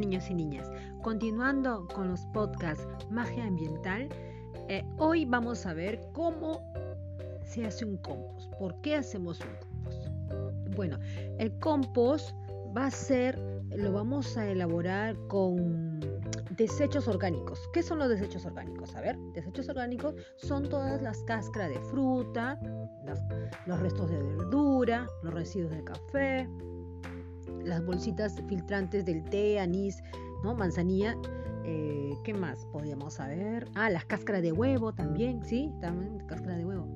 niños y niñas, continuando con los podcasts Magia Ambiental, eh, hoy vamos a ver cómo se hace un compost. ¿Por qué hacemos un compost? Bueno, el compost va a ser, lo vamos a elaborar con desechos orgánicos. ¿Qué son los desechos orgánicos? A ver, desechos orgánicos son todas las cáscaras de fruta, los restos de verdura, los residuos de café, las bolsitas filtrantes del té, anís, ¿no? manzanilla. Eh, ¿Qué más podríamos saber? Ah, las cáscaras de huevo también, ¿sí? También cáscara de huevo.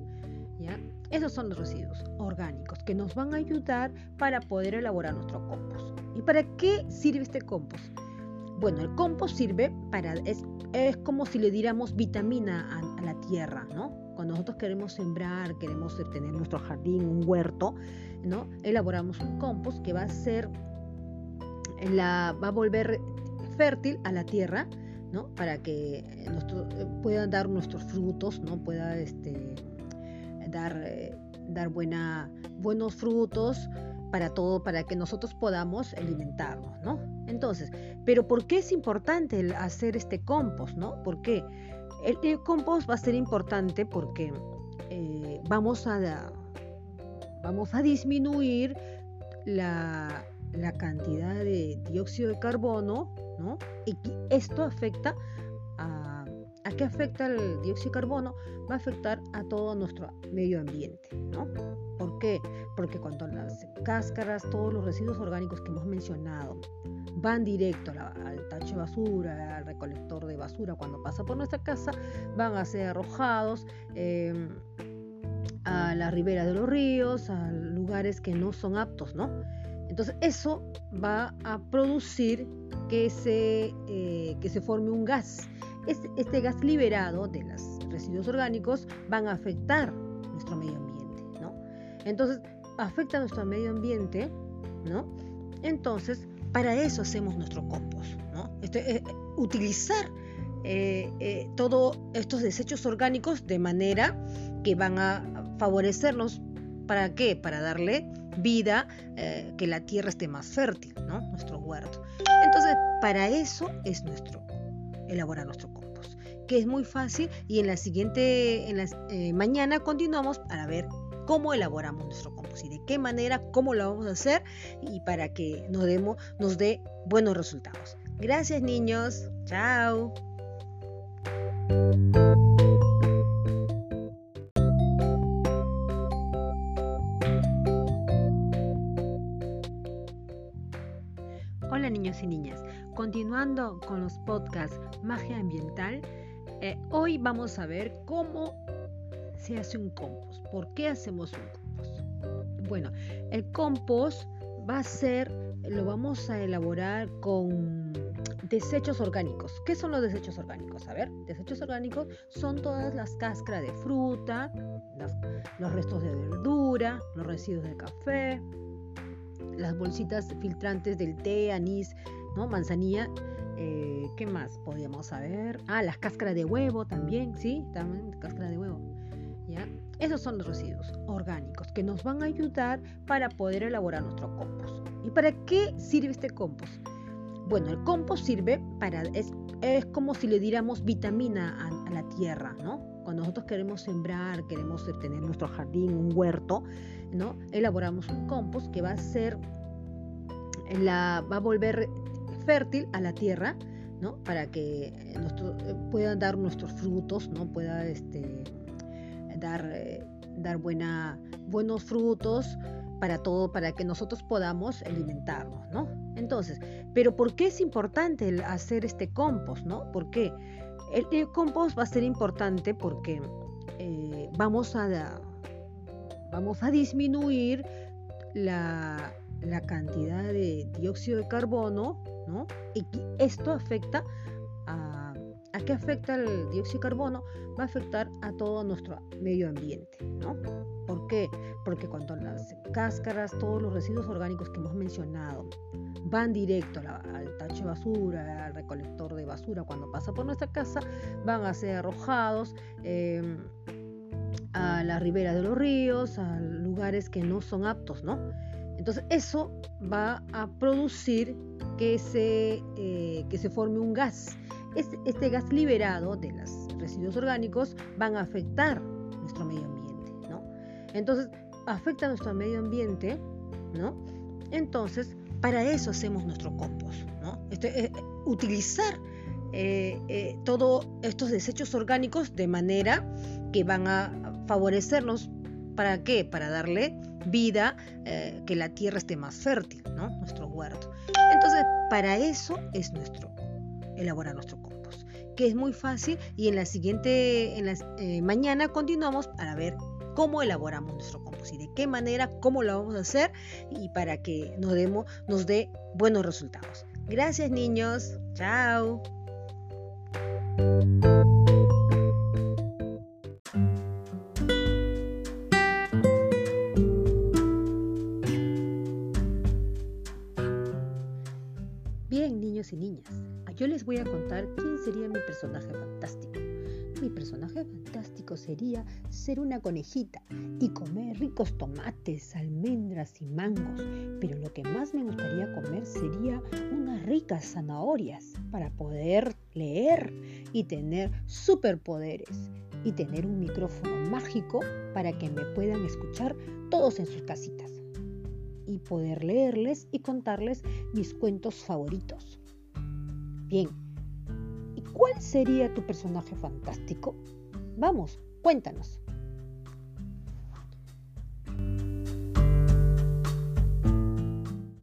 ¿ya? Esos son los residuos orgánicos que nos van a ayudar para poder elaborar nuestro compost. ¿Y para qué sirve este compost? Bueno, el compost sirve para, es, es como si le diéramos vitamina a, a la tierra, ¿no? Cuando nosotros queremos sembrar, queremos tener nuestro jardín, un huerto, ¿no? Elaboramos un compost que va a ser, la, va a volver fértil a la tierra, ¿no? Para que nuestro, puedan dar nuestros frutos, ¿no? Pueda este, dar, eh, dar buena, buenos frutos para todo, para que nosotros podamos alimentarnos, ¿no? Entonces, pero ¿por qué es importante hacer este compost, ¿no? ¿Por qué? El, compost va a ser importante porque eh, vamos, a, vamos a disminuir la, cantidad de dióxido de carbono, ¿no? Y esto afecta a, ¿a qué afecta el dióxido de carbono? Va a afectar a todo nuestro medio ambiente, ¿no? ¿Por qué? Porque cuando las cáscaras, todos los residuos orgánicos que hemos mencionado, van directo al tacho de basura, al recolector de basura cuando pasa por nuestra casa, van a ser arrojados em, a la ribera de los ríos, a lugares que no son aptos, ¿no? Entonces eso va a producir que se, eh, que se forme un gas. Este, este gas liberado de los residuos orgánicos van a afectar nuestro medio ambiente, ¿no? Entonces afecta a nuestro medio ambiente, ¿no? Entonces para eso hacemos nuestro compost, ¿no? Este, eh, utilizar eh, eh, todos estos desechos orgánicos de manera que van a favorecernos. ¿Para qué? Para darle vida, que la tierra esté más fértil, ¿no? Nuestro huerto. Entonces, para eso es nuestro, elaborar nuestro compost, que es muy fácil y en la siguiente, en la, mañana continuamos para ver cómo elaboramos nuestro compost y de qué manera, cómo lo vamos a hacer y para que nos, demos, nos dé buenos resultados. Gracias niños, chao. Hola niños y niñas, continuando con los podcasts Magia Ambiental, eh, hoy vamos a ver cómo se hace un compost. ¿Por qué hacemos un compost? Bueno, el compost va a ser, lo vamos a elaborar con desechos orgánicos. ¿Qué son los desechos orgánicos? A ver, desechos orgánicos son todas las cáscaras de fruta, los restos de verdura, los residuos de café, las bolsitas filtrantes del té, anís, ¿no? manzanilla. Eh, ¿Qué más podríamos saber? Ah, las cáscaras de huevo también, ¿sí? También cáscara de huevo. Esos son los residuos orgánicos que nos van a ayudar para poder elaborar nuestro compost. ¿Y para qué sirve este compost? Bueno, el compost sirve para, es, es como si le diéramos vitamina a, la tierra, ¿no? Cuando nosotros queremos sembrar, queremos tener nuestro jardín, un huerto, ¿no? Elaboramos un compost que va a ser, la, va a volver fértil a la tierra, ¿no? Para que nuestro, puedan dar nuestros frutos, ¿no? Pueda, este, dar, eh, dar buena, buenos frutos para todo, para que nosotros podamos alimentarnos, ¿no? Entonces, pero ¿por qué es importante hacer este compost, ¿no? ¿Por qué? El, compost va a ser importante porque eh, vamos, a, vamos a disminuir la, la cantidad de dióxido de carbono, ¿no? Y esto afecta ¿A qué afecta el dióxido de carbono? Va a afectar a todo nuestro medio ambiente, ¿no? ¿Por qué? Porque cuando las cáscaras, todos los residuos orgánicos que hemos mencionado, van directo al tacho de basura, al recolector de basura cuando pasa por nuestra casa, van a ser arrojados em, a la ribera de los ríos, a lugares que no son aptos, ¿no? Entonces eso va a producir que se, eh, que se forme un gas. Este, gas liberado de los residuos orgánicos van a afectar nuestro medio ambiente, ¿no? Entonces, afecta a nuestro medio ambiente, ¿no? Entonces, para eso hacemos nuestro compost, ¿no? Este, eh, utilizar eh, todos estos desechos orgánicos de manera que van a favorecernos ¿Para qué? Para darle vida, eh, que la tierra esté más fértil, ¿no? Nuestro huerto. Entonces, para eso es nuestro, elaborar nuestro compost, que es muy fácil y en la siguiente, en la eh, mañana continuamos para ver cómo elaboramos nuestro compost y de qué manera, cómo lo vamos a hacer y para que nos, demos, nos dé buenos resultados. Gracias niños, chao. Y niñas, yo les voy a contar quién sería mi personaje fantástico. Mi personaje fantástico sería ser una conejita y comer ricos tomates, almendras y mangos, pero lo que más me gustaría comer sería unas ricas zanahorias para poder leer y tener superpoderes y tener un micrófono mágico para que me puedan escuchar todos en sus casitas y poder leerles y contarles mis cuentos favoritos. Bien, ¿y cuál sería tu personaje fantástico? Vamos, cuéntanos.